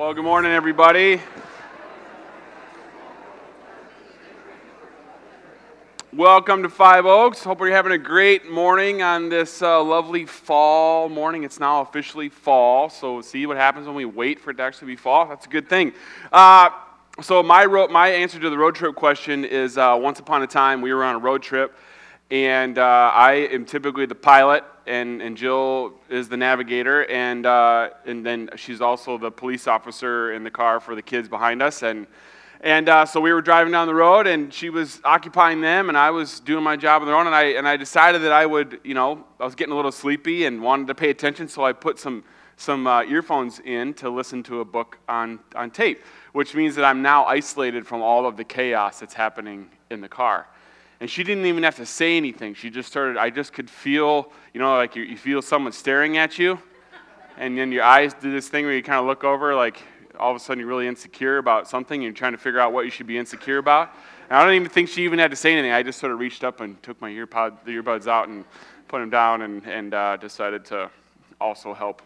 Well, good morning, everybody. Welcome to Five Oaks. Hope you're having a great morning on this uh, lovely fall morning. It's now officially fall, so see what happens when we wait for it to actually be fall. That's a good thing. Uh, so my ro- my answer to the road trip question is: uh, Once upon a time, we were on a road trip, and uh, I am typically the pilot, and, and Jill is the navigator, and uh, and then she's also the police officer in the car for the kids behind us, and and uh, so we were driving down the road, and she was occupying them, and I was doing my job on the road. And I, and I decided that I would, you know, I was getting a little sleepy and wanted to pay attention, so I put some, some uh, earphones in to listen to a book on, on tape, which means that I'm now isolated from all of the chaos that's happening in the car. And she didn't even have to say anything. She just started, I just could feel, you know, like you, you feel someone staring at you. And then your eyes do this thing where you kind of look over, like, all of a sudden you're really insecure about something and you're trying to figure out what you should be insecure about. And I don't even think she even had to say anything. I just sort of reached up and took my earpod, the earbuds out and put them down and, and uh, decided to also help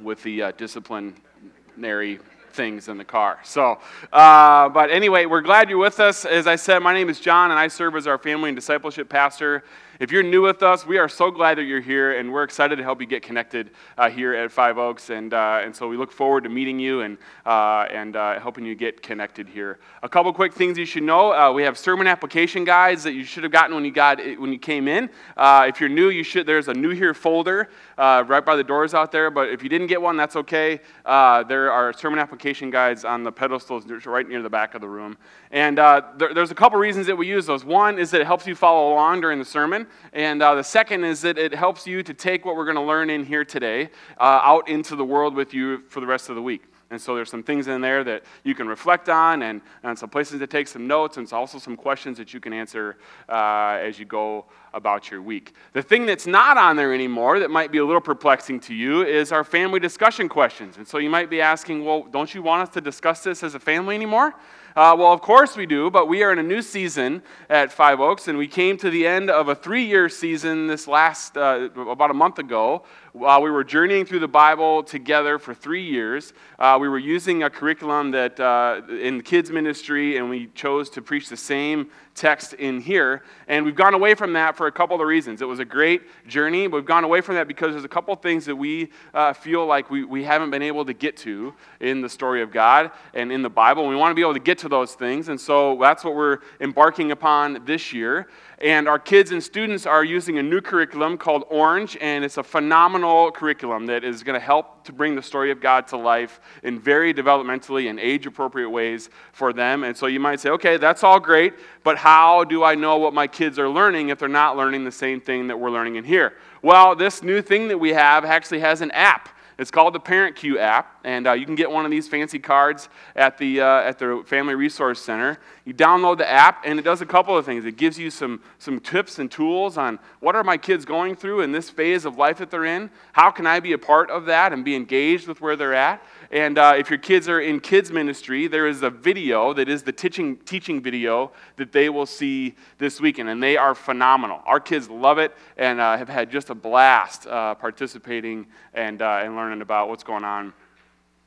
with the uh, disciplinary things in the car. So, uh, but anyway, we're glad you're with us. As I said, my name is John and I serve as our family and discipleship pastor if you're new with us, we are so glad that you're here, and we're excited to help you get connected uh, here at Five Oaks. And, uh, and so we look forward to meeting you and, uh, and uh, helping you get connected here. A couple quick things you should know uh, we have sermon application guides that you should have gotten when you, got when you came in. If you're new, you should, there's a new here folder right by the doors out there. But if you didn't get one, that's okay. there are sermon application guides on the pedestals right near the back of the room. And there, there's a couple reasons that we use those. One is that it helps you follow along during the sermon. And uh, the second is that it helps you to take what we're going to learn in here today uh, out into the world with you for the rest of the week. And so there's some things in there that you can reflect on and, and some places to take some notes and also some questions that you can answer uh, as you go about your week. The thing that's not on there anymore that might be a little perplexing to you is our family discussion questions. And so you might be asking, well, don't you want us to discuss this as a family anymore? Uh, well, of course we do, but we are in a new season at Five Oaks, and we came to the end of a three year season this last, uh, about a month ago. While we were journeying through the Bible together for three years, uh, we were using a curriculum that uh, in the kids' ministry, and we chose to preach the same text in here. And we've gone away from that for a couple of reasons. It was a great journey, but we've gone away from that because there's a couple of things that we uh, feel like we, we haven't been able to get to in the story of God and in the Bible. And we want to be able to get to those things. And so that's what we're embarking upon this year. And our kids and students are using a new curriculum called Orange, and it's a phenomenal curriculum that is going to help to bring the story of God to life in very developmentally and age appropriate ways for them. And so you might say, okay, that's all great, but how do I know what my kids are learning if they're not learning the same thing that we're learning in here? Well, this new thing that we have actually has an app. It's called the Parent Cue app, and uh, you can get one of these fancy cards at the, uh, at the Family Resource Center. You download the app, and it does a couple of things. It gives you some, some tips and tools on what are my kids going through in this phase of life that they're in? How can I be a part of that and be engaged with where they're at? And uh, if your kids are in kids ministry, there is a video that is the teaching, teaching video that they will see this weekend, and they are phenomenal. Our kids love it and uh, have had just a blast uh, participating and, uh, and learning about what's going on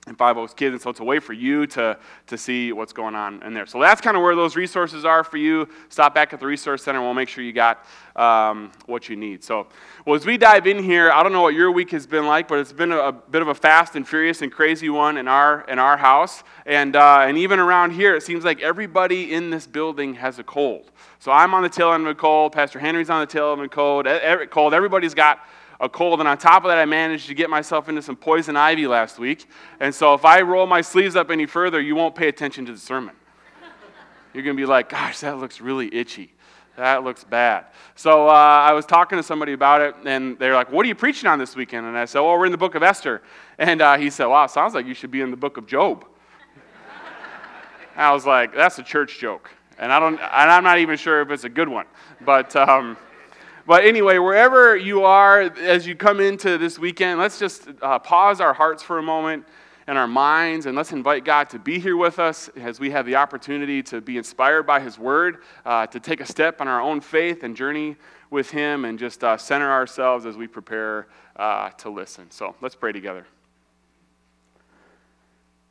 and Five Oaks Kids. And so it's a way for you to, to see what's going on in there. So that's kind of where those resources are for you. Stop back at the Resource Center and we'll make sure you got um, what you need. So, well, as we dive in here, I don't know what your week has been like, but it's been a, a bit of a fast and furious and crazy one in our, in our house. And, uh, and even around here, it seems like everybody in this building has a cold. So I'm on the tail end of a cold. Pastor Henry's on the tail end of a cold. cold. Everybody's got a cold. And on top of that, I managed to get myself into some poison ivy last week. And so if I roll my sleeves up any further, you won't pay attention to the sermon. You're going to be like, gosh, that looks really itchy. That looks bad. So uh, I was talking to somebody about it, and they're like, What are you preaching on this weekend? And I said, Well, we're in the book of Esther. And uh, he said, Wow, sounds like you should be in the book of Job. I was like, That's a church joke. And, I don't, and I'm not even sure if it's a good one. But. Um, but anyway, wherever you are as you come into this weekend, let's just uh, pause our hearts for a moment and our minds, and let's invite God to be here with us as we have the opportunity to be inspired by His Word, uh, to take a step on our own faith and journey with Him, and just uh, center ourselves as we prepare uh, to listen. So let's pray together.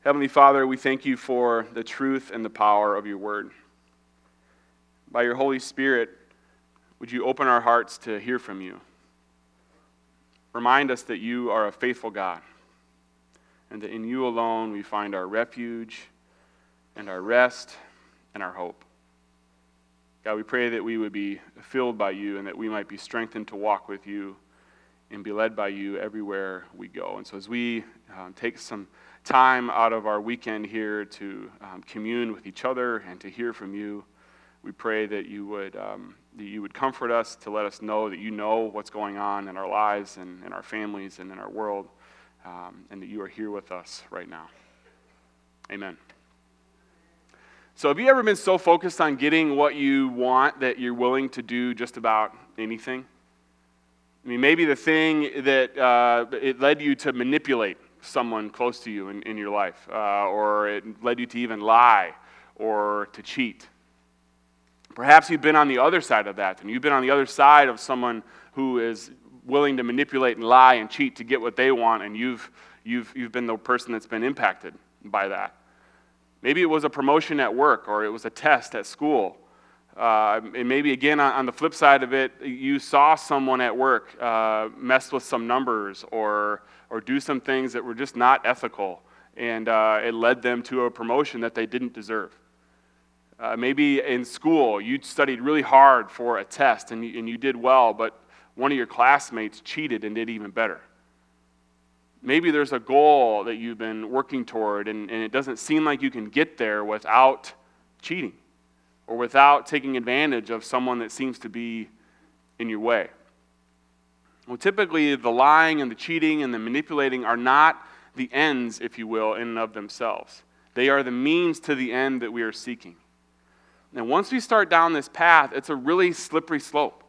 Heavenly Father, we thank you for the truth and the power of your word. By your Holy Spirit, would you open our hearts to hear from you? Remind us that you are a faithful God, and that in you alone we find our refuge and our rest and our hope. God, we pray that we would be filled by you and that we might be strengthened to walk with you and be led by you everywhere we go. And so, as we um, take some time out of our weekend here to um, commune with each other and to hear from you. We pray that you would um, that you would comfort us to let us know that you know what's going on in our lives and in our families and in our world, um, and that you are here with us right now. Amen. So, have you ever been so focused on getting what you want that you're willing to do just about anything? I mean, maybe the thing that uh, it led you to manipulate someone close to you in, in your life, uh, or it led you to even lie or to cheat. Perhaps you've been on the other side of that, and you've been on the other side of someone who is willing to manipulate and lie and cheat to get what they want, and you've, you've, you've been the person that's been impacted by that. Maybe it was a promotion at work, or it was a test at school. Uh, and maybe again, on, on, the flip side of it, you saw someone at work uh, mess with some numbers or or do some things that were just not ethical, and uh, it led them to a promotion that they didn't deserve. Uh, maybe in school, you studied really hard for a test and you, and you did well, but one of your classmates cheated and did even better. Maybe there's a goal that you've been working toward, and, and it doesn't seem like you can get there without cheating or without taking advantage of someone that seems to be in your way. Well, typically, the lying and the cheating and the manipulating are not the ends, if you will, in and of themselves. They are the means to the end that we are seeking. And once we start down this path, it's a really slippery slope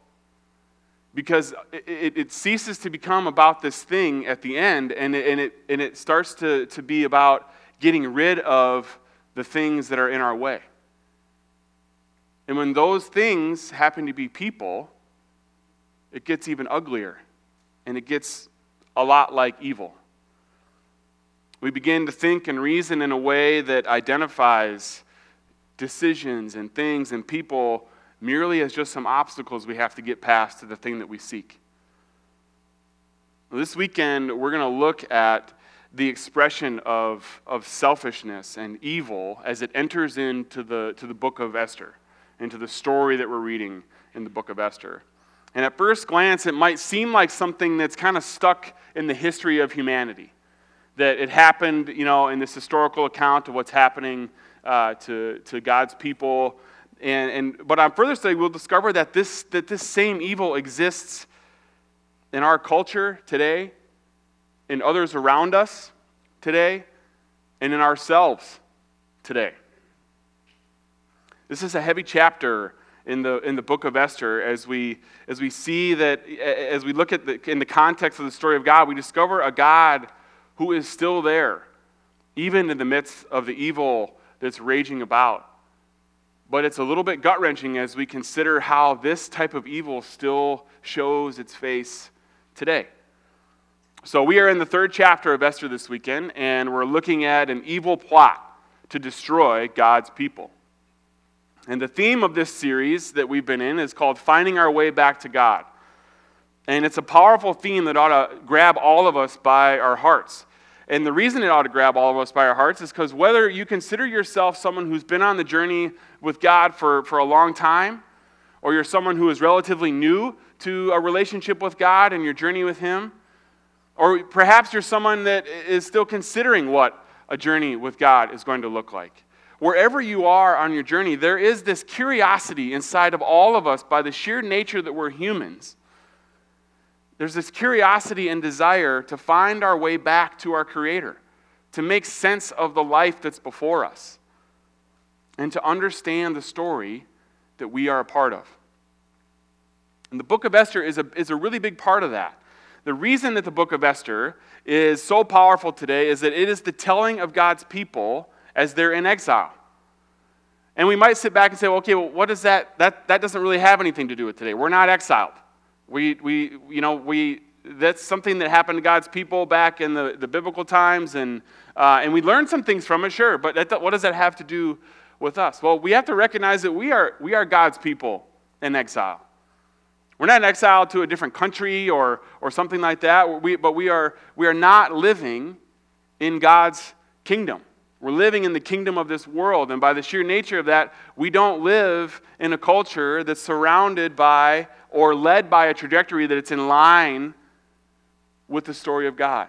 because it, it, it, ceases to become about this thing at the end and it, and it, and it starts to, to be about getting rid of the things that are in our way. And when those things happen to be people, it gets even uglier and it gets a lot like evil. We begin to think and reason in a way that identifies decisions and things and people merely as just some obstacles we have to get past to the thing that we seek. This weekend, we're going to look at the expression of, of selfishness and evil as it enters into the, to the book of Esther, into the story that we're reading in the book of Esther. And at first glance, it might seem like something that's kind of stuck in the history of humanity. That it happened, you know, in this historical account of what's happening uh, to, to God's people. And, and, but on further study, we'll discover that this, that this same evil exists in our culture today, in others around us today, and in ourselves today. This is a heavy chapter in the, in the book of Esther as we, as we see that, as we look at the, in the context of the story of God, we discover a God who is still there, even in the midst of the evil that's raging about. But it's a little bit gut wrenching as we consider how this type of evil still shows its face today. So, we are in the third chapter of Esther this weekend, and we're looking at an evil plot to destroy God's people. And the theme of this series that we've been in is called Finding Our Way Back to God. And it's a powerful theme that ought to grab all of us by our hearts. And the reason it ought to grab all of us by our hearts is because whether you consider yourself someone who's been on the journey with God for, for a long time, or you're someone who is relatively new to a relationship with God and your journey with Him, or perhaps you're someone that is still considering what a journey with God is going to look like wherever you are on your journey, there is this curiosity inside of all of us by the sheer nature that we're humans. There's this curiosity and desire to find our way back to our Creator, to make sense of the life that's before us, and to understand the story that we are a part of. And the book of Esther is a, is a really big part of that. The reason that the book of Esther is so powerful today is that it is the telling of God's people as they're in exile. And we might sit back and say, well, okay, well, what is that? That, that doesn't really have anything to do with today. We're not exiled. We, we, you know, we, that's something that happened to God's people back in the, the biblical times, and, uh, and we learned some things from it, sure, but that, what does that have to do with us? Well, we have to recognize that we are, we are God's people in exile. We're not in exile to a different country or, or something like that, we, but we are, we are not living in God's kingdom. We're living in the kingdom of this world, and by the sheer nature of that, we don't live in a culture that's surrounded by or led by a trajectory that it's in line with the story of God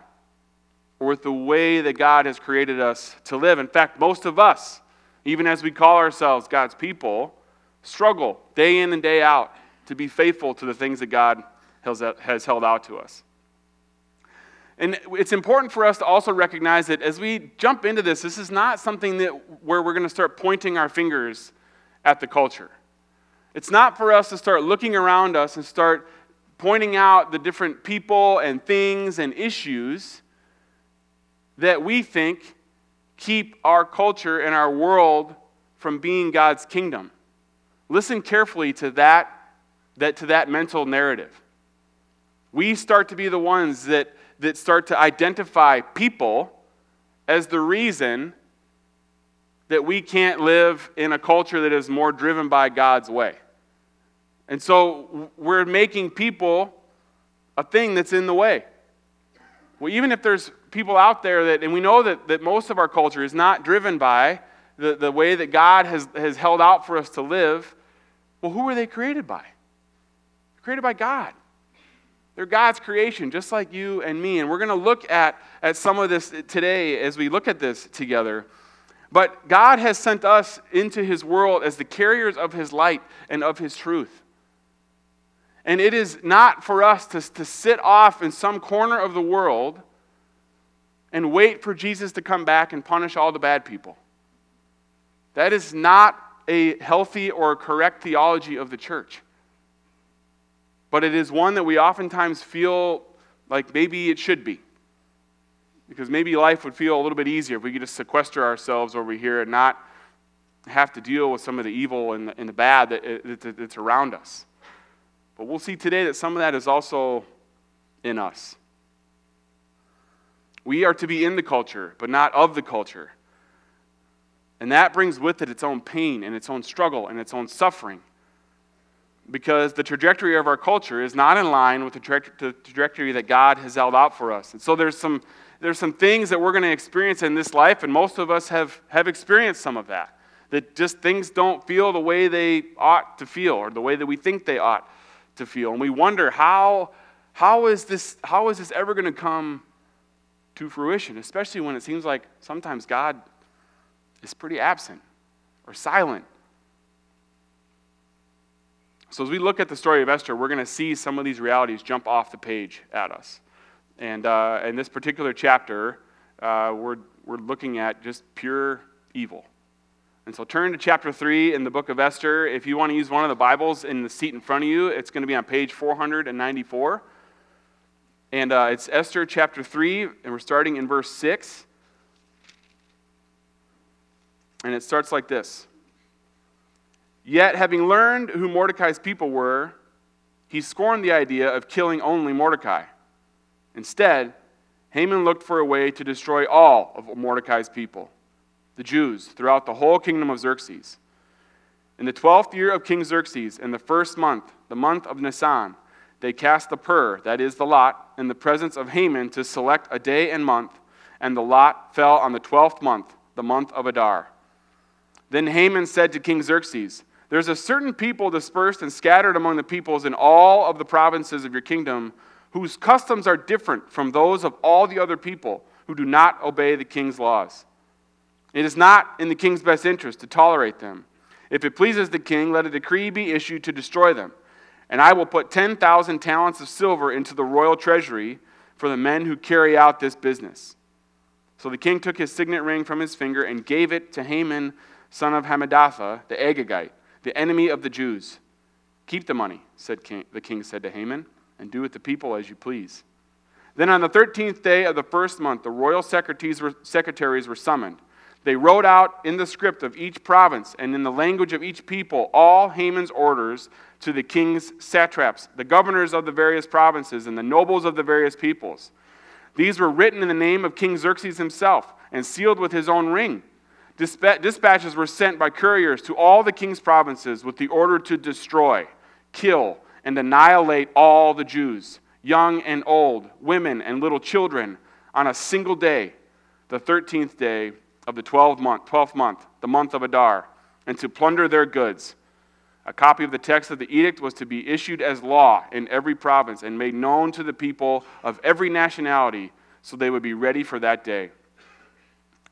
or with the way that God has created us to live. In fact, most of us, even as we call ourselves God's people, struggle day in and day out to be faithful to the things that God has held out to us. And it's important for us to also recognize that as we jump into this, this is not something that where we're going to start pointing our fingers at the culture. It's not for us to start looking around us and start pointing out the different people and things and issues that we think keep our culture and our world from being God's kingdom. Listen carefully to that, that to that mental narrative. We start to be the ones that that start to identify people as the reason that we can't live in a culture that is more driven by God's way. And so we're making people a thing that's in the way. Well, even if there's people out there that, and we know that, that most of our culture is not driven by the, the way that God has, has held out for us to live, well, who are they created by? They're Created by God. They're God's creation, just like you and me. And we're going to look at, at some of this today as we look at this together. But God has sent us into His world as the carriers of His light and of His truth. And it is not for us to, to sit off in some corner of the world and wait for Jesus to come back and punish all the bad people. That is not a healthy or correct theology of the church but it is one that we oftentimes feel like maybe it should be. Because maybe life would feel a little bit easier if we could just sequester ourselves over here and not have to deal with some of the evil and the, and the bad uh, that, that, that's around us. But we'll see today that some of that is also in us. We are to be in the culture, but not of the culture. And that brings with it its own pain and its own struggle and its own suffering because the trajectory of our culture is not in line with the trajectory that God has held out for us. And so there's some, there's some things that we're going to experience in this life, and most of us have, have experienced some of that. That just things don't feel the way they ought to feel or the way that we think they ought to feel. And we wonder how, how, is, this, how is this ever going to come to fruition, especially when it seems like sometimes God is pretty absent or silent so, as we look at the story of Esther, we're going to see some of these realities jump off the page at us. And uh, in this particular chapter, uh, we're, we're looking at just pure evil. And so, turn to chapter 3 in the book of Esther. If you want to use one of the Bibles in the seat in front of you, it's going to be on page 494. And uh, it's Esther chapter 3, and we're starting in verse 6. And it starts like this. Yet, having learned who Mordecai's people were, he scorned the idea of killing only Mordecai. Instead, Haman looked for a way to destroy all of Mordecai's people, the Jews, throughout the whole kingdom of Xerxes. In the twelfth year of King Xerxes, in the first month, the month of Nisan, they cast the pur, that is the lot, in the presence of Haman to select a day and month, and the lot fell on the twelfth month, the month of Adar. Then Haman said to King Xerxes, there's a certain people dispersed and scattered among the peoples in all of the provinces of your kingdom whose customs are different from those of all the other people who do not obey the king's laws. It is not in the king's best interest to tolerate them. If it pleases the king, let a decree be issued to destroy them. And I will put 10,000 talents of silver into the royal treasury for the men who carry out this business. So the king took his signet ring from his finger and gave it to Haman, son of Hammedatha, the Agagite the enemy of the Jews. Keep the money, said king, the king said to Haman, and do with the people as you please. Then on the thirteenth day of the first month, the royal secretaries were, secretaries were summoned. They wrote out in the script of each province and in the language of each people all Haman's orders to the king's satraps, the governors of the various provinces, and the nobles of the various peoples. These were written in the name of King Xerxes himself and sealed with his own ring. Dispatches were sent by couriers to all the king's provinces with the order to destroy, kill, and annihilate all the Jews, young and old, women and little children, on a single day, the 13th day of the 12th month, 12th month, the month of Adar, and to plunder their goods. A copy of the text of the edict was to be issued as law in every province and made known to the people of every nationality so they would be ready for that day.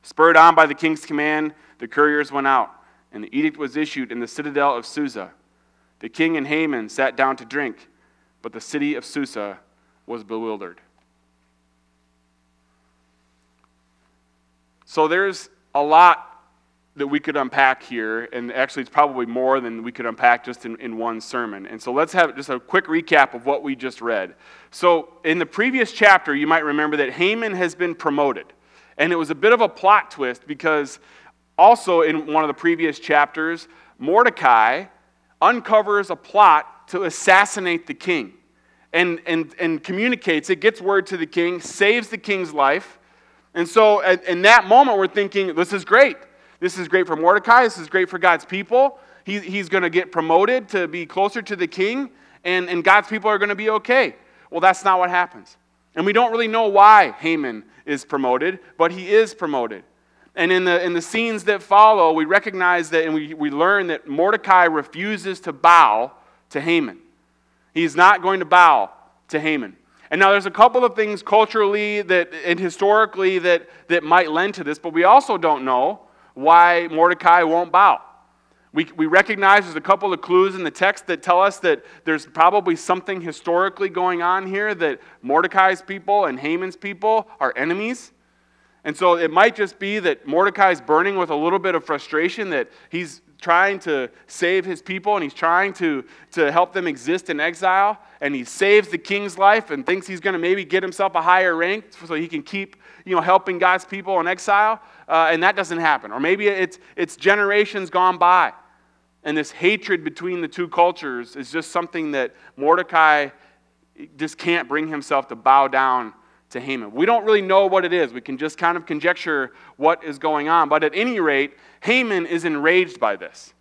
Spurred on by the king's command, the couriers went out, and the edict was issued in the citadel of Susa. The king and Haman sat down to drink, but the city of Susa was bewildered. So there's a lot that we could unpack here, and actually, it's probably more than we could unpack just in, in one sermon. And so let's have just a quick recap of what we just read. So, in the previous chapter, you might remember that Haman has been promoted. And it was a bit of a plot twist because also in one of the previous chapters, Mordecai uncovers a plot to assassinate the king and, and, and communicates it, gets word to the king, saves the king's life and so in that moment, we're thinking, this is great. This is great for Mordecai. This is great for God's people. He, he's going to get promoted to be closer to the king, and, and God's people are going to be okay. Well, that's not what happens. And we don't really know why Haman is promoted, but he is promoted. And in the, in the scenes that follow, we recognize that and we, we learn that Mordecai refuses to bow to Haman. He's not going to bow to Haman. And now there's a couple of things culturally that, and historically that, that might lend to this, but we also don't know why Mordecai won't bow. We, we recognize there's a couple of clues in the text that tell us that there's probably something historically going on here that Mordecai's people and Haman's people are enemies. And so it might just be that Mordecai's burning with a little bit of frustration that he's trying to save his people and he's trying to, to help them exist in exile. And he saves the king's life and thinks he's going to maybe get himself a higher rank so he can keep you know, helping God's people in exile. Uh, and that doesn't happen. Or maybe it's, it's generations gone by. And this hatred between the two cultures is just something that Mordecai just can't bring himself to bow down to Haman. We don't really know what it is. We can just kind of conjecture what is going on. But at any rate, Haman is enraged by this.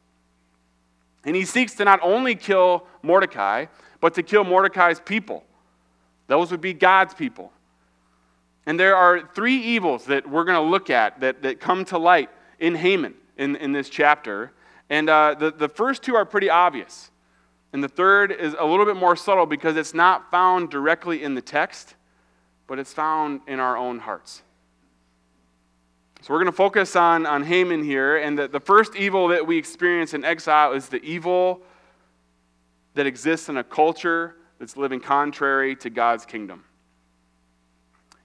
And he seeks to not only kill Mordecai, but to kill Mordecai's people. Those would be God's people. And there are three evils that we're going to look at that, that come to light in Haman in, in this chapter. And uh, the, the first two are pretty obvious. And the third is a little bit more subtle because it's not found directly in the text, but it's found in our own hearts. So we're going to focus on, on Haman here. And the, the first evil that we experience in exile is the evil that exists in a culture that's living contrary to God's kingdom.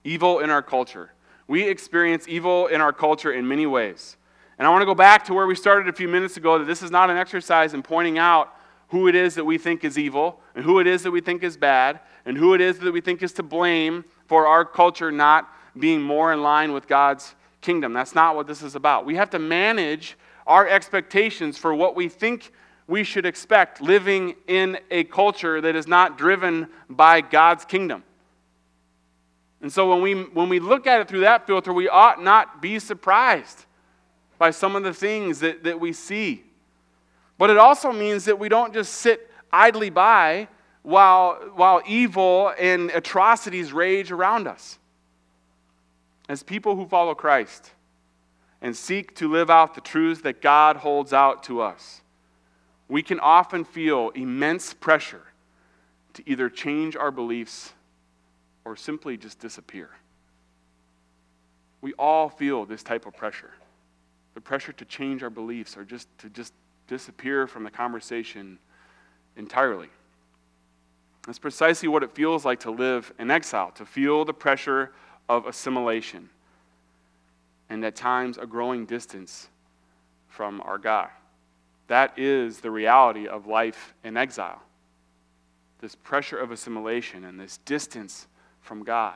Evil in our culture. We experience evil in our culture in many ways. And I want to go back to where we started a few minutes ago that this is not an exercise in pointing out who it is that we think is evil and who it is that we think is bad and who it is that we think is to blame for our culture not being more in line with God's kingdom. That's not what this is about. We have to manage our expectations for what we think we should expect living in a culture that is not driven by God's kingdom. And so when we, when we look at it through that filter, we ought not be surprised by some of the things that, that we see. But it also means that we don't just sit idly by while, while evil and atrocities rage around us. As people who follow Christ and seek to live out the truths that God holds out to us, we can often feel immense pressure to either change our beliefs or simply just disappear. We all feel this type of pressure the pressure to change our beliefs or just to just disappear from the conversation entirely. That's precisely what it feels like to live in exile, to feel the pressure of assimilation and at times a growing distance from our God. That is the reality of life in exile. This pressure of assimilation and this distance from God.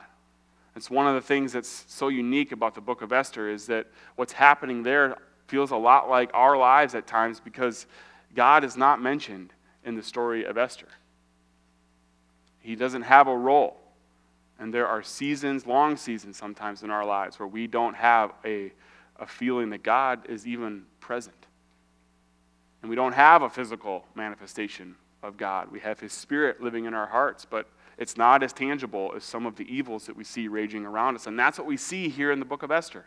It's one of the things that's so unique about the book of Esther is that what's happening there feels a lot like our lives at times because God is not mentioned in the story of Esther. He doesn't have a role. And there are seasons, long seasons sometimes in our lives, where we don't have a, a feeling that God is even present. And we don't have a physical manifestation of God. We have His Spirit living in our hearts, but it's not as tangible as some of the evils that we see raging around us. And that's what we see here in the book of Esther.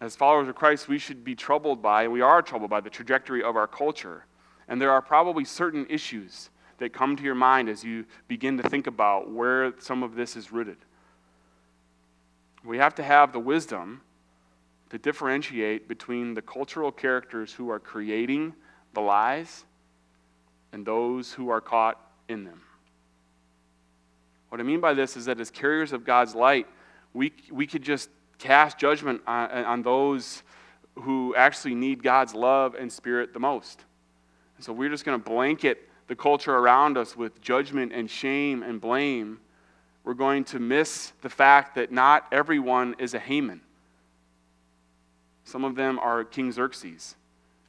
As followers of Christ, we should be troubled by, and we are troubled by, the trajectory of our culture. And there are probably certain issues that come to your mind as you begin to think about where some of this is rooted. We have to have the wisdom to differentiate between the cultural characters who are creating the lies and those who are caught in them. What I mean by this is that as carriers of God's light, we, we could just cast judgment on, on those who actually need God's love and spirit the most. And so we're just going to blanket the culture around us with judgment and shame and blame. We're going to miss the fact that not everyone is a Haman. Some of them are King Xerxes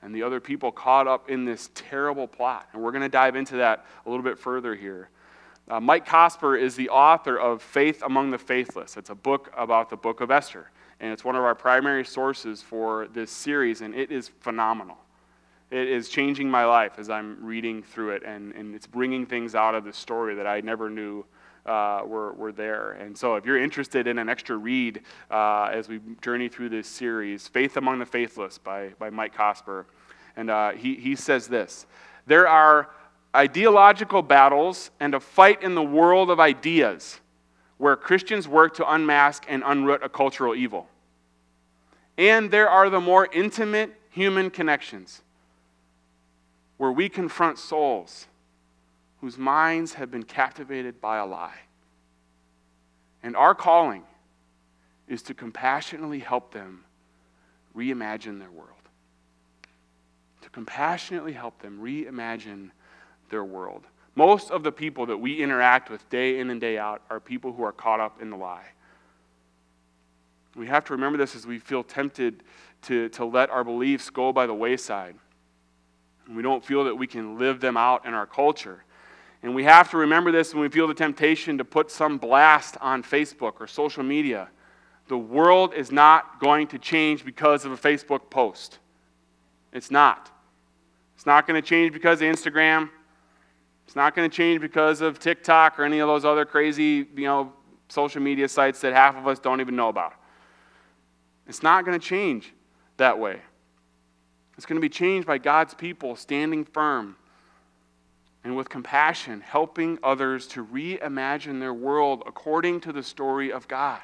and the other people caught up in this terrible plot. And we're going to dive into that a little bit further here. Uh, Mike Cosper is the author of Faith Among the Faithless. It's a book about the book of Esther, and it's one of our primary sources for this series, and it is phenomenal. It is changing my life as I'm reading through it, and, and it's bringing things out of the story that I never knew uh, were, were there. And so, if you're interested in an extra read uh, as we journey through this series, Faith Among the Faithless by, by Mike Cosper, and uh, he, he says this There are ideological battles and a fight in the world of ideas where Christians work to unmask and unroot a cultural evil. And there are the more intimate human connections where we confront souls whose minds have been captivated by a lie. And our calling is to compassionately help them reimagine their world. To compassionately help them reimagine their world. Most of the people that we interact with day in and day out are people who are caught up in the lie. We have to remember this as we feel tempted to, to let our beliefs go by the wayside. And we don't feel that we can live them out in our culture. And we have to remember this when we feel the temptation to put some blast on Facebook or social media. The world is not going to change because of a Facebook post. It's not. It's not going to change because of Instagram. It's not going to change because of TikTok or any of those other crazy, you know, social media sites that half of us don't even know about. It's not going to change that way. It's going to be changed by God's people standing firm and with compassion, helping others to reimagine their world according to the story of God.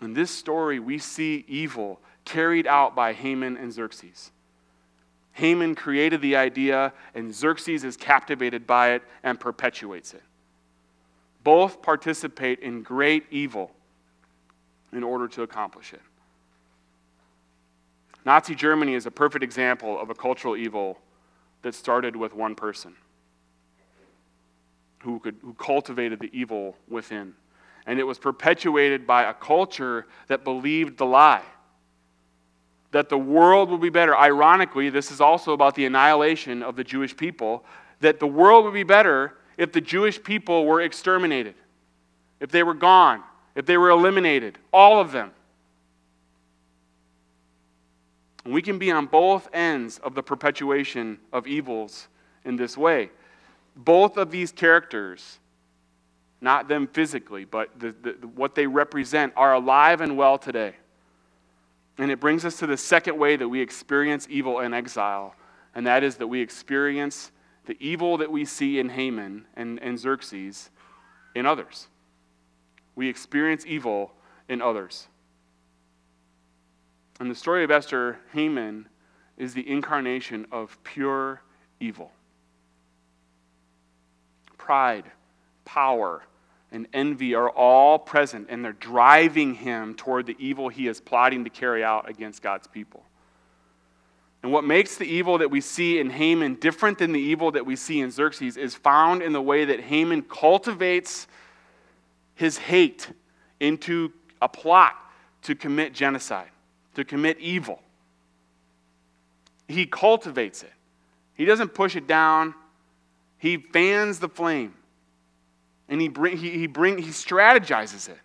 In this story, we see evil carried out by Haman and Xerxes. Haman created the idea, and Xerxes is captivated by it and perpetuates it. Both participate in great evil in order to accomplish it. Nazi Germany is a perfect example of a cultural evil that started with one person who, could, who cultivated the evil within. And it was perpetuated by a culture that believed the lie that the world will be better. Ironically, this is also about the annihilation of the Jewish people, that the world would be better if the Jewish people were exterminated, if they were gone, if they were eliminated, all of them. And we can be on both ends of the perpetuation of evils in this way. Both of these characters, not them physically, but the, the, what they represent, are alive and well today. And it brings us to the second way that we experience evil in exile, and that is that we experience the evil that we see in Haman and, and Xerxes in others. We experience evil in others. And the story of Esther, Haman, is the incarnation of pure evil. Pride, power, and envy are all present, and they're driving him toward the evil he is plotting to carry out against God's people. And what makes the evil that we see in Haman different than the evil that we see in Xerxes is found in the way that Haman cultivates his hate into a plot to commit genocide, to commit evil. He cultivates it. He doesn't push it down. He fans the flame. And he, bring, he, he, bring, he strategizes it.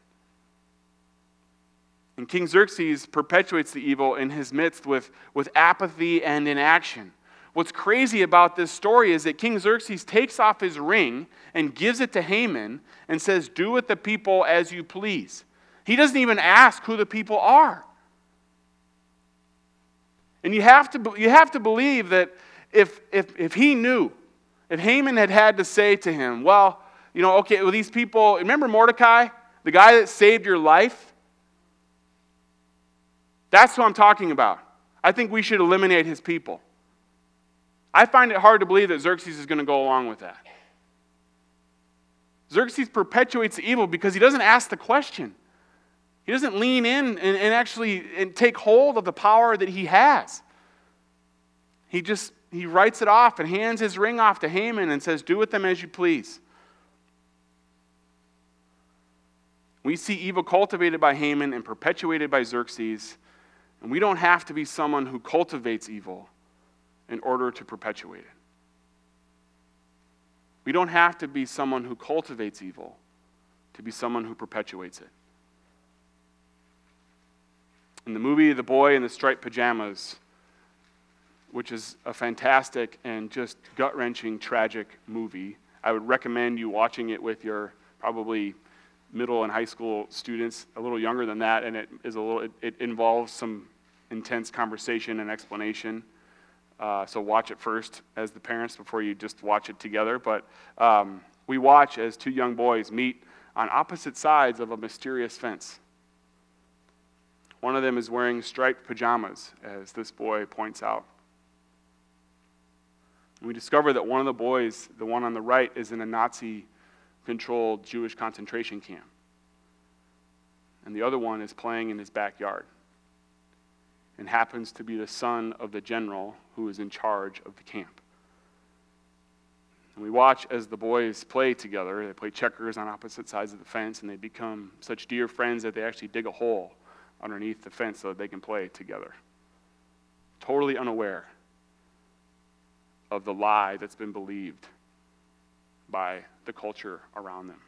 And King Xerxes perpetuates the evil in his midst with, with apathy and inaction. What's crazy about this story is that King Xerxes takes off his ring and gives it to Haman and says, Do with the people as you please. He doesn't even ask who the people are. And you have to, you have to believe that if, if, if he knew, if Haman had had to say to him, Well, you know, okay, well, these people, remember Mordecai, the guy that saved your life? That's who I'm talking about. I think we should eliminate his people. I find it hard to believe that Xerxes is going to go along with that. Xerxes perpetuates the evil because he doesn't ask the question. He doesn't lean in and, and actually and take hold of the power that he has. He just he writes it off and hands his ring off to Haman and says, Do with them as you please. We see evil cultivated by Haman and perpetuated by Xerxes, and we don't have to be someone who cultivates evil in order to perpetuate it. We don't have to be someone who cultivates evil to be someone who perpetuates it. In the movie The Boy in the Striped Pajamas, which is a fantastic and just gut wrenching, tragic movie, I would recommend you watching it with your probably middle and high school students, a little younger than that, and it is a little. It, it involves some intense conversation and explanation. Uh, so watch it first as the parents before you just watch it together. But um, we watch as two young boys meet on opposite sides of a mysterious fence. One of them is wearing striped pajamas, as this boy points out. And we discover that one of the boys, the one on the right, is in a Nazi controlled Jewish concentration camp. And the other one is playing in his backyard and happens to be the son of the general who is in charge of the camp. And we watch as the boys play together. They play checkers on opposite sides of the fence, and they become such dear friends that they actually dig a hole underneath the fence so that they can play together. Totally unaware of the lie that's been believed by the culture around them.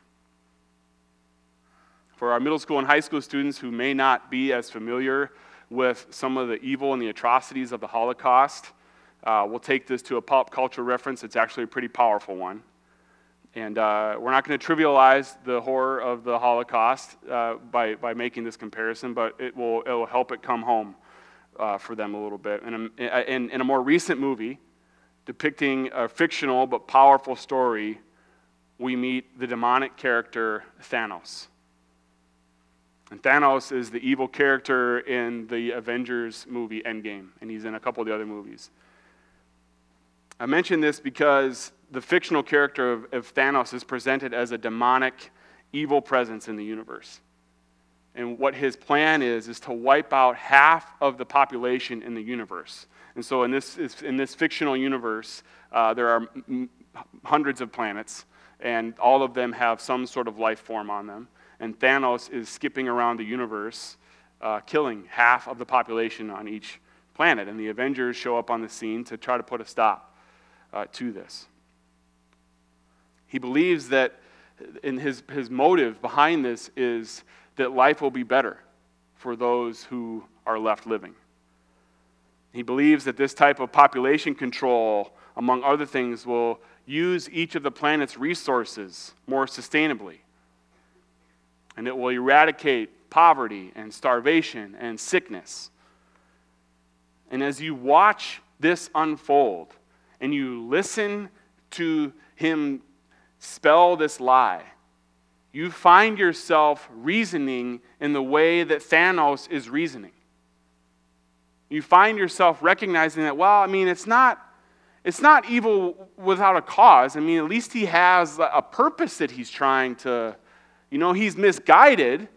For our middle school and high school students who may not be as familiar with some of the evil and the atrocities of the Holocaust, uh, we'll take this to a pop culture reference. It's actually a pretty powerful one. And uh, we're not going to trivialize the horror of the Holocaust uh, by, by making this comparison, but it will, it will help it come home uh, for them a little bit. In a, in, in a more recent movie depicting a fictional but powerful story we meet the demonic character Thanos. And Thanos is the evil character in the Avengers movie Endgame, and he's in a couple of the other movies. I mention this because the fictional character of, of, Thanos is presented as a demonic, evil presence in the universe. And what his plan is, is to wipe out half of the population in the universe. And so in this, in this fictional universe, uh, there are m- hundreds of planets and all of them have some sort of life form on them. And Thanos is skipping around the universe, uh, killing half of the population on each planet. And the Avengers show up on the scene to try to put a stop uh, to this. He believes that in his, his motive behind this is that life will be better for those who are left living. He believes that this type of population control, among other things, will use each of the planet's resources more sustainably. And it will eradicate poverty and starvation and sickness. And as you watch this unfold and you listen to him spell this lie, you find yourself reasoning in the way that Thanos is reasoning. You find yourself recognizing that, well, I mean, it's not it's not evil without a cause. I mean, at least he has a purpose that he's trying to, you know, he's misguided,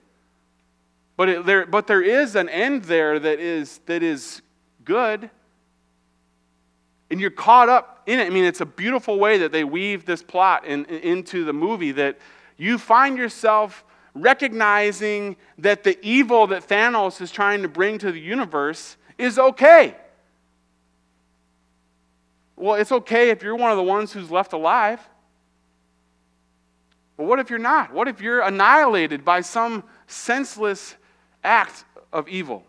but, it, there, but there is an end there that is, that is good. And you're caught up in it. I mean, it's a beautiful way that they weave this plot in, in, into the movie that you find yourself recognizing that the evil that Thanos is trying to bring to the universe is okay. Well, it's okay if you're one of the ones who's left alive. But what if you're not? What if you're annihilated by some senseless act of evil?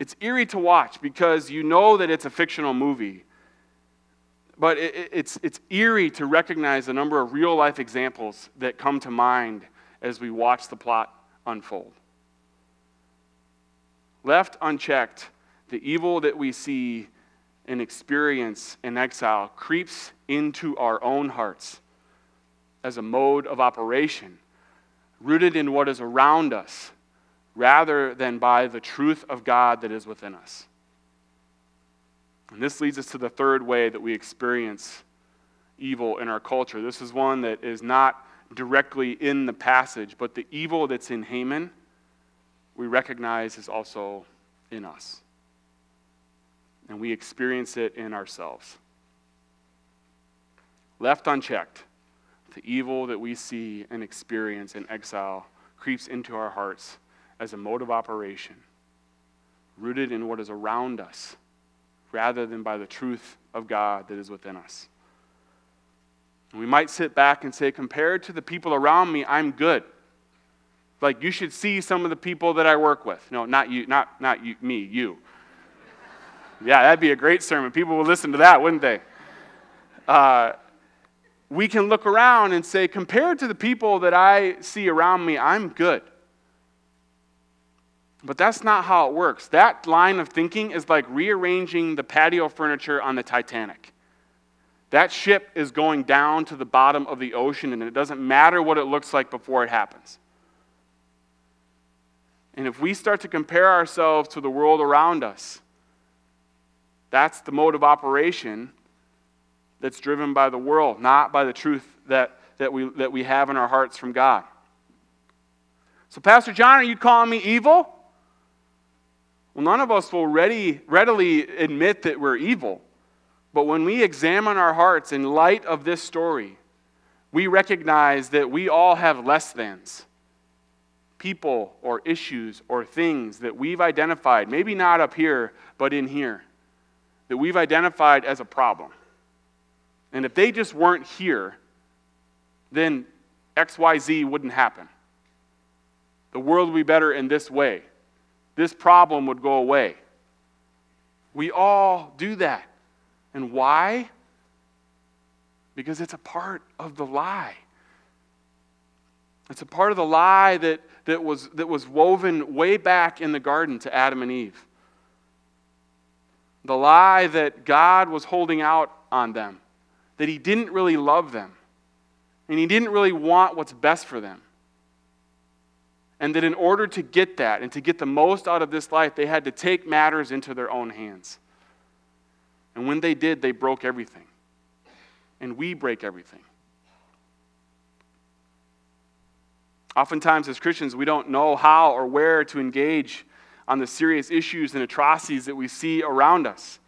It's eerie to watch because you know that it's a fictional movie. But it, it's, it's eerie to recognize the number of real life examples that come to mind as we watch the plot unfold. Left unchecked, the evil that we see and experience in exile creeps into our own hearts as a mode of operation, rooted in what is around us, rather than by the truth of God that is within us. And this leads us to the third way that we experience evil in our culture. This is one that is not directly in the passage, but the evil that's in Haman, we recognize is also in us and we experience it in ourselves. Left unchecked, the evil that we see and experience in exile creeps into our hearts as a mode of operation, rooted in what is around us, rather than by the truth of God that is within us. we might sit back and say, compared to the people around me, I'm good. Like you should see some of the people that I work with. No, not you, not, not you, me, you. Yeah, that'd be a great sermon. People would listen to that, wouldn't they? Uh, we can look around and say, compared to the people that I see around me, I'm good. But that's not how it works. That line of thinking is like rearranging the patio furniture on the Titanic. That ship is going down to the bottom of the ocean, and it doesn't matter what it looks like before it happens. And if we start to compare ourselves to the world around us, that's the mode of operation that's driven by the world, not by the truth that, that, we, that we have in our hearts from God. So, Pastor John, are you calling me evil? Well, none of us will ready, readily admit that we're evil. But when we examine our hearts in light of this story, we recognize that we all have less thans people or issues or things that we've identified, maybe not up here, but in here that we've identified as a problem. And if they just weren't here, then XYZ wouldn't happen. The world would be better in this way. This problem would go away. We all do that. And why? Because it's a part of the lie. It's a part of the lie that, that, was, that was woven way back in the garden to Adam and Eve the lie that God was holding out on them, that He didn't really love them, and He didn't really want what's best for them. And that in order to get that and to get the most out of this life, they had to take matters into their own hands. And when they did, they broke everything. And we break everything. Oftentimes, as Christians, we don't know how or where to engage on the serious issues and atrocities that we see around us.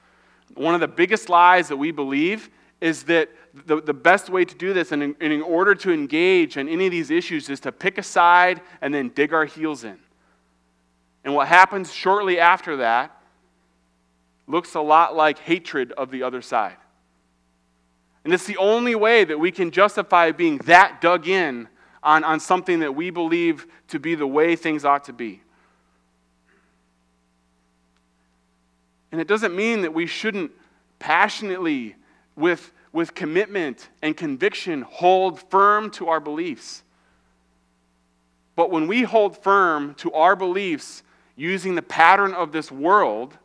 One of the biggest lies that we believe is that the, the best way to do this and in, and in order to engage in any of these issues is to pick a side and then dig our heels in. And what happens shortly after that looks a lot like hatred of the other side. And it's the only way that we can justify being that dug in on, on something that we believe to be the way things ought to be. And it doesn't mean that we shouldn't passionately, with, with commitment and conviction, hold firm to our beliefs. But when we hold firm to our beliefs using the pattern of this world,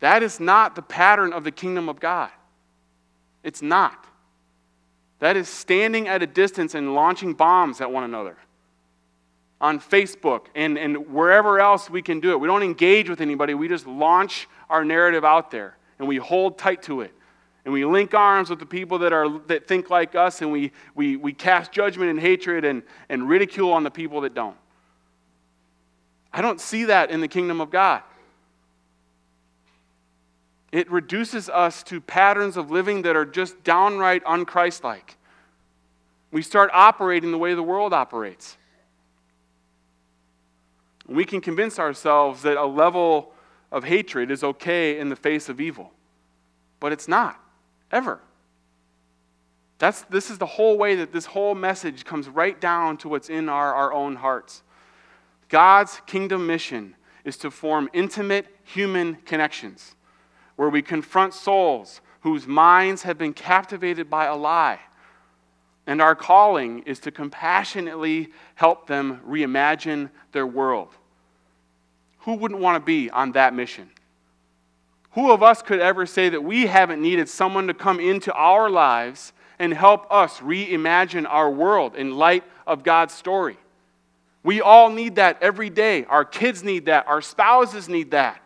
that is not the pattern of the kingdom of God. It's not. That is standing at a distance and launching bombs at one another on Facebook and, and wherever else we can do it. We don't engage with anybody, we just launch our narrative out there and we hold tight to it. And we link arms with the people that, are, that think like us and we, we, we cast judgment and hatred and, and ridicule on the people that don't. I don't see that in the kingdom of God. It reduces us to patterns of living that are just downright unchristlike. We start operating the way the world operates. We can convince ourselves that a level of hatred is okay in the face of evil, but it's not, ever. That's, this is the whole way that this whole message comes right down to what's in our, our own hearts. God's kingdom mission is to form intimate human connections where we confront souls whose minds have been captivated by a lie. And our calling is to compassionately help them reimagine their world. Who wouldn't want to be on that mission? Who of us could ever say that we haven't needed someone to come into our lives and help us reimagine our world in light of God's story? We all need that every day. Our kids need that. Our spouses need that.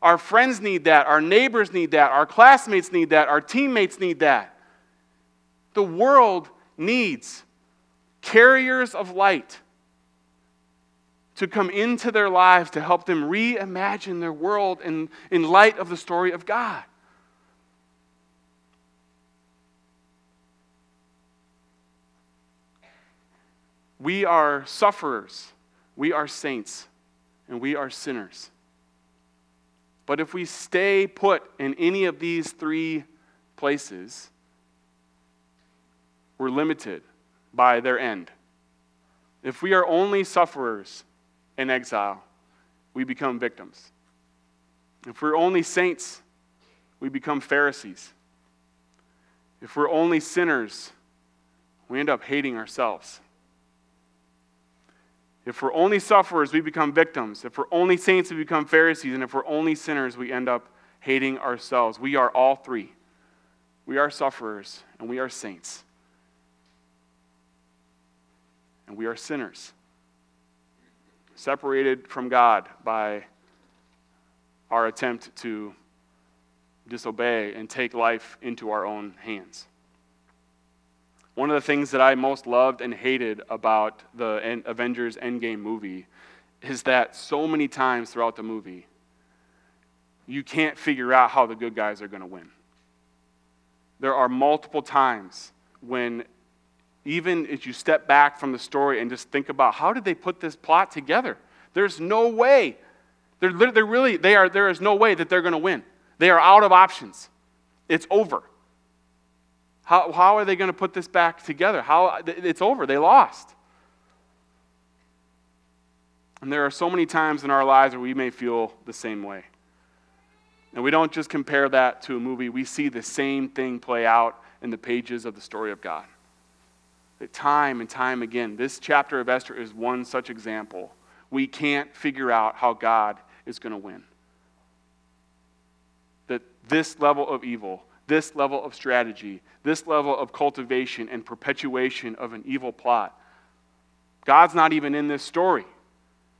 Our friends need that. Our neighbors need that. Our classmates need that. Our teammates need that. The world needs carriers of light to come into their lives to help them reimagine their world in, in light of the story of God. We are sufferers, we are saints, and we are sinners. But if we stay put in any of these three places, we're limited by their end. If we are only sufferers in exile, we become victims. If we're only saints, we become Pharisees. If we're only sinners, we end up hating ourselves. If we're only sufferers, we become victims. If we're only saints, we become Pharisees. And if we're only sinners, we end up hating ourselves. We are all three. We are sufferers and we are saints. And we are sinners, separated from God by our attempt to disobey and take life into our own hands. One of the things that I most loved and hated about the Avengers Endgame movie is that so many times throughout the movie, you can't figure out how the good guys are going to win. There are multiple times when, even as you step back from the story and just think about how did they put this plot together, there's no way. They're, they're really, they are, there is no way that they're going to win. They are out of options. It's over. How, how are they going to put this back together? How, it's over. They lost. And there are so many times in our lives where we may feel the same way. And we don't just compare that to a movie, we see the same thing play out in the pages of the story of God. That time and time again, this chapter of Esther is one such example. We can't figure out how God is going to win. That this level of evil this level of strategy, this level of cultivation and perpetuation of an evil plot. God's not even in this story.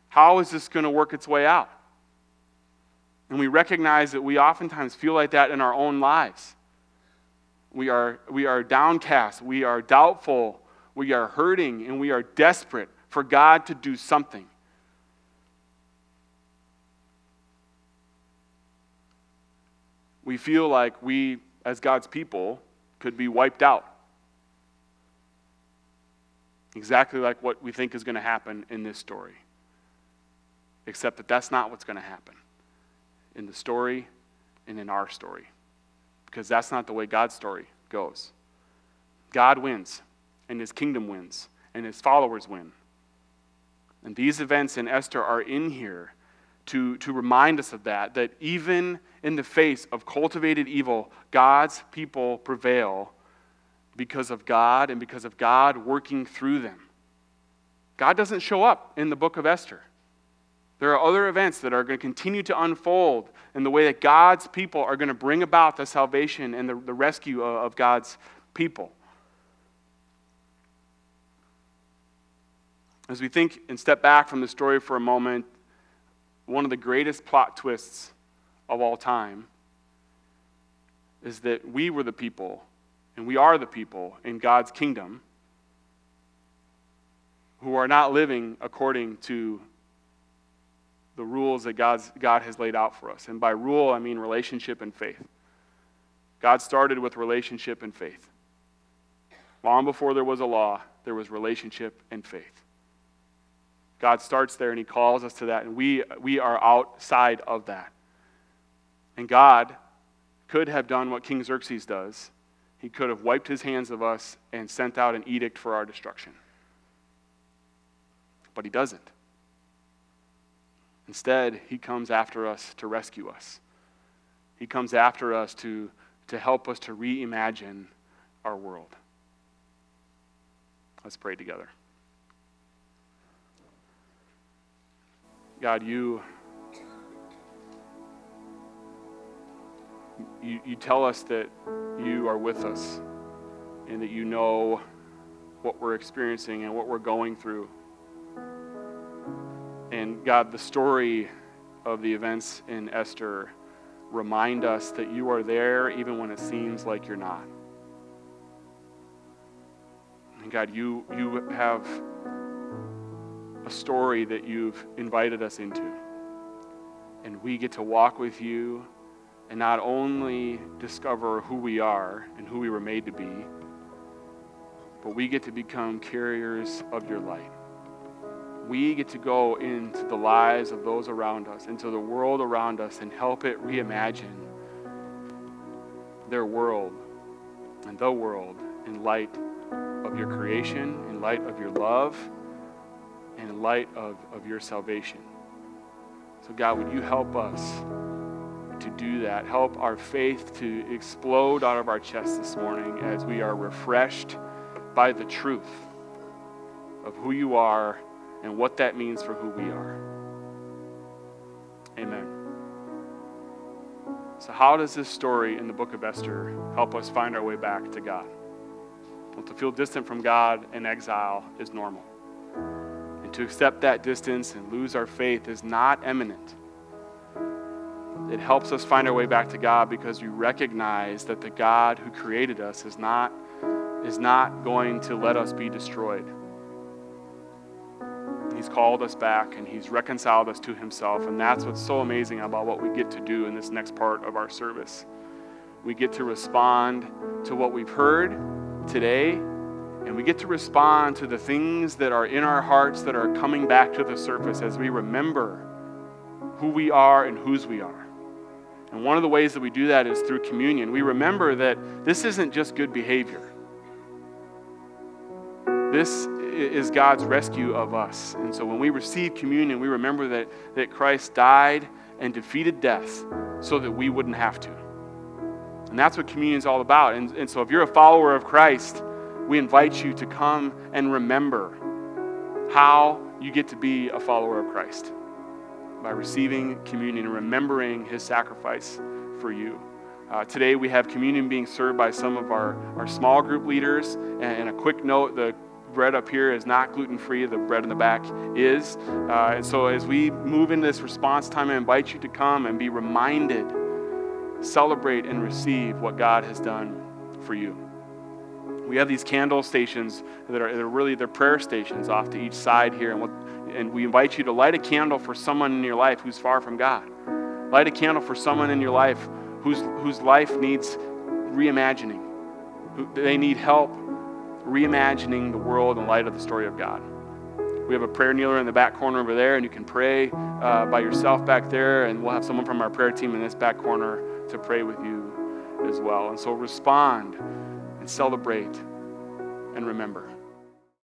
How is this going to work its way out? And we recognize that we oftentimes feel like that in our own lives. We are, we are downcast, we are doubtful, we are hurting, and we are desperate for God to do something. We feel like we as God's people could be wiped out. Exactly like what we think is going to happen in this story. Except that that's not what's going to happen in the story and in our story. Because that's not the way God's story goes. God wins, and his kingdom wins, and his followers win. And these events in Esther are in here to, to remind us of that, that even in the face of cultivated evil, God's people prevail because of God and because of God working through them. God doesn't show up in the book of Esther. There are other events that are going to continue to unfold in the way that God's people are going to bring about the salvation and the, the rescue of, of God's people. As we think and step back from the story for a moment, one of the greatest plot twists of all time is that we were the people, and we are the people in God's kingdom who are not living according to the rules that God's, God has laid out for us. And by rule, I mean relationship and faith. God started with relationship and faith. Long before there was a law, there was relationship and faith. God starts there and He calls us to that, and we, we are outside of that. And God could have done what King Xerxes does. He could have wiped his hands of us and sent out an edict for our destruction. But he doesn't. Instead, he comes after us to rescue us. He comes after us to, to help us to reimagine our world. Let's pray together. God, you, you, you tell us that you are with us and that you know what we're experiencing and what we're going through. And God, the story of the events in Esther remind us that you are there even when it seems like you're not. And God, you, you have a story that you've invited us into. And we get to walk with you and not only discover who we are and who we were made to be, but we get to become carriers of your light. We get to go into the lives of those around us, into the world around us, and help it reimagine their world and the world in light of your creation, in light of your love, in light of, of your salvation. So, God, would you help us to do that? Help our faith to explode out of our chest this morning as we are refreshed by the truth of who you are and what that means for who we are. Amen. So, how does this story in the book of Esther help us find our way back to God? Well, to feel distant from God in exile is normal. To accept that distance and lose our faith is not imminent. It helps us find our way back to God because we recognize that the God who created us is not, is not going to let us be destroyed. He's called us back and He's reconciled us to Himself. And that's what's so amazing about what we get to do in this next part of our service. We get to respond to what we've heard today, and we get to respond to the things that are in our hearts that are coming back to the surface as we remember who we are and whose we are. And one of the ways that we do that is through communion. We remember that this isn't just good behavior. This is God's rescue of us. And so when we receive communion, we remember that, that Christ died and defeated death so that we wouldn't have to. And that's what communion is all about. And, and so if you're a follower of Christ, we invite you to come and remember how you get to be a follower of Christ by receiving communion and remembering his sacrifice for you. Uh, today we have communion being served by some of our, our small group leaders. And, a quick note the bread up here is not gluten free, the bread in the back is. Uh, and so as we move into this response time, I invite you to come and be reminded, celebrate, and receive what God has done for you. We have these candle stations that are, that are really they're prayer stations off to each side here, and, and we invite you to light a candle for someone in your life who's far from God. Light a candle for someone in your life whose, whose life needs reimagining. Who, they need help reimagining the world in light of the story of God. We have a prayer kneeler in the back corner over there, and you can pray uh, by yourself back there, and we'll have someone from our prayer team in this back corner to pray with you as well. And so respond and celebrate and remember.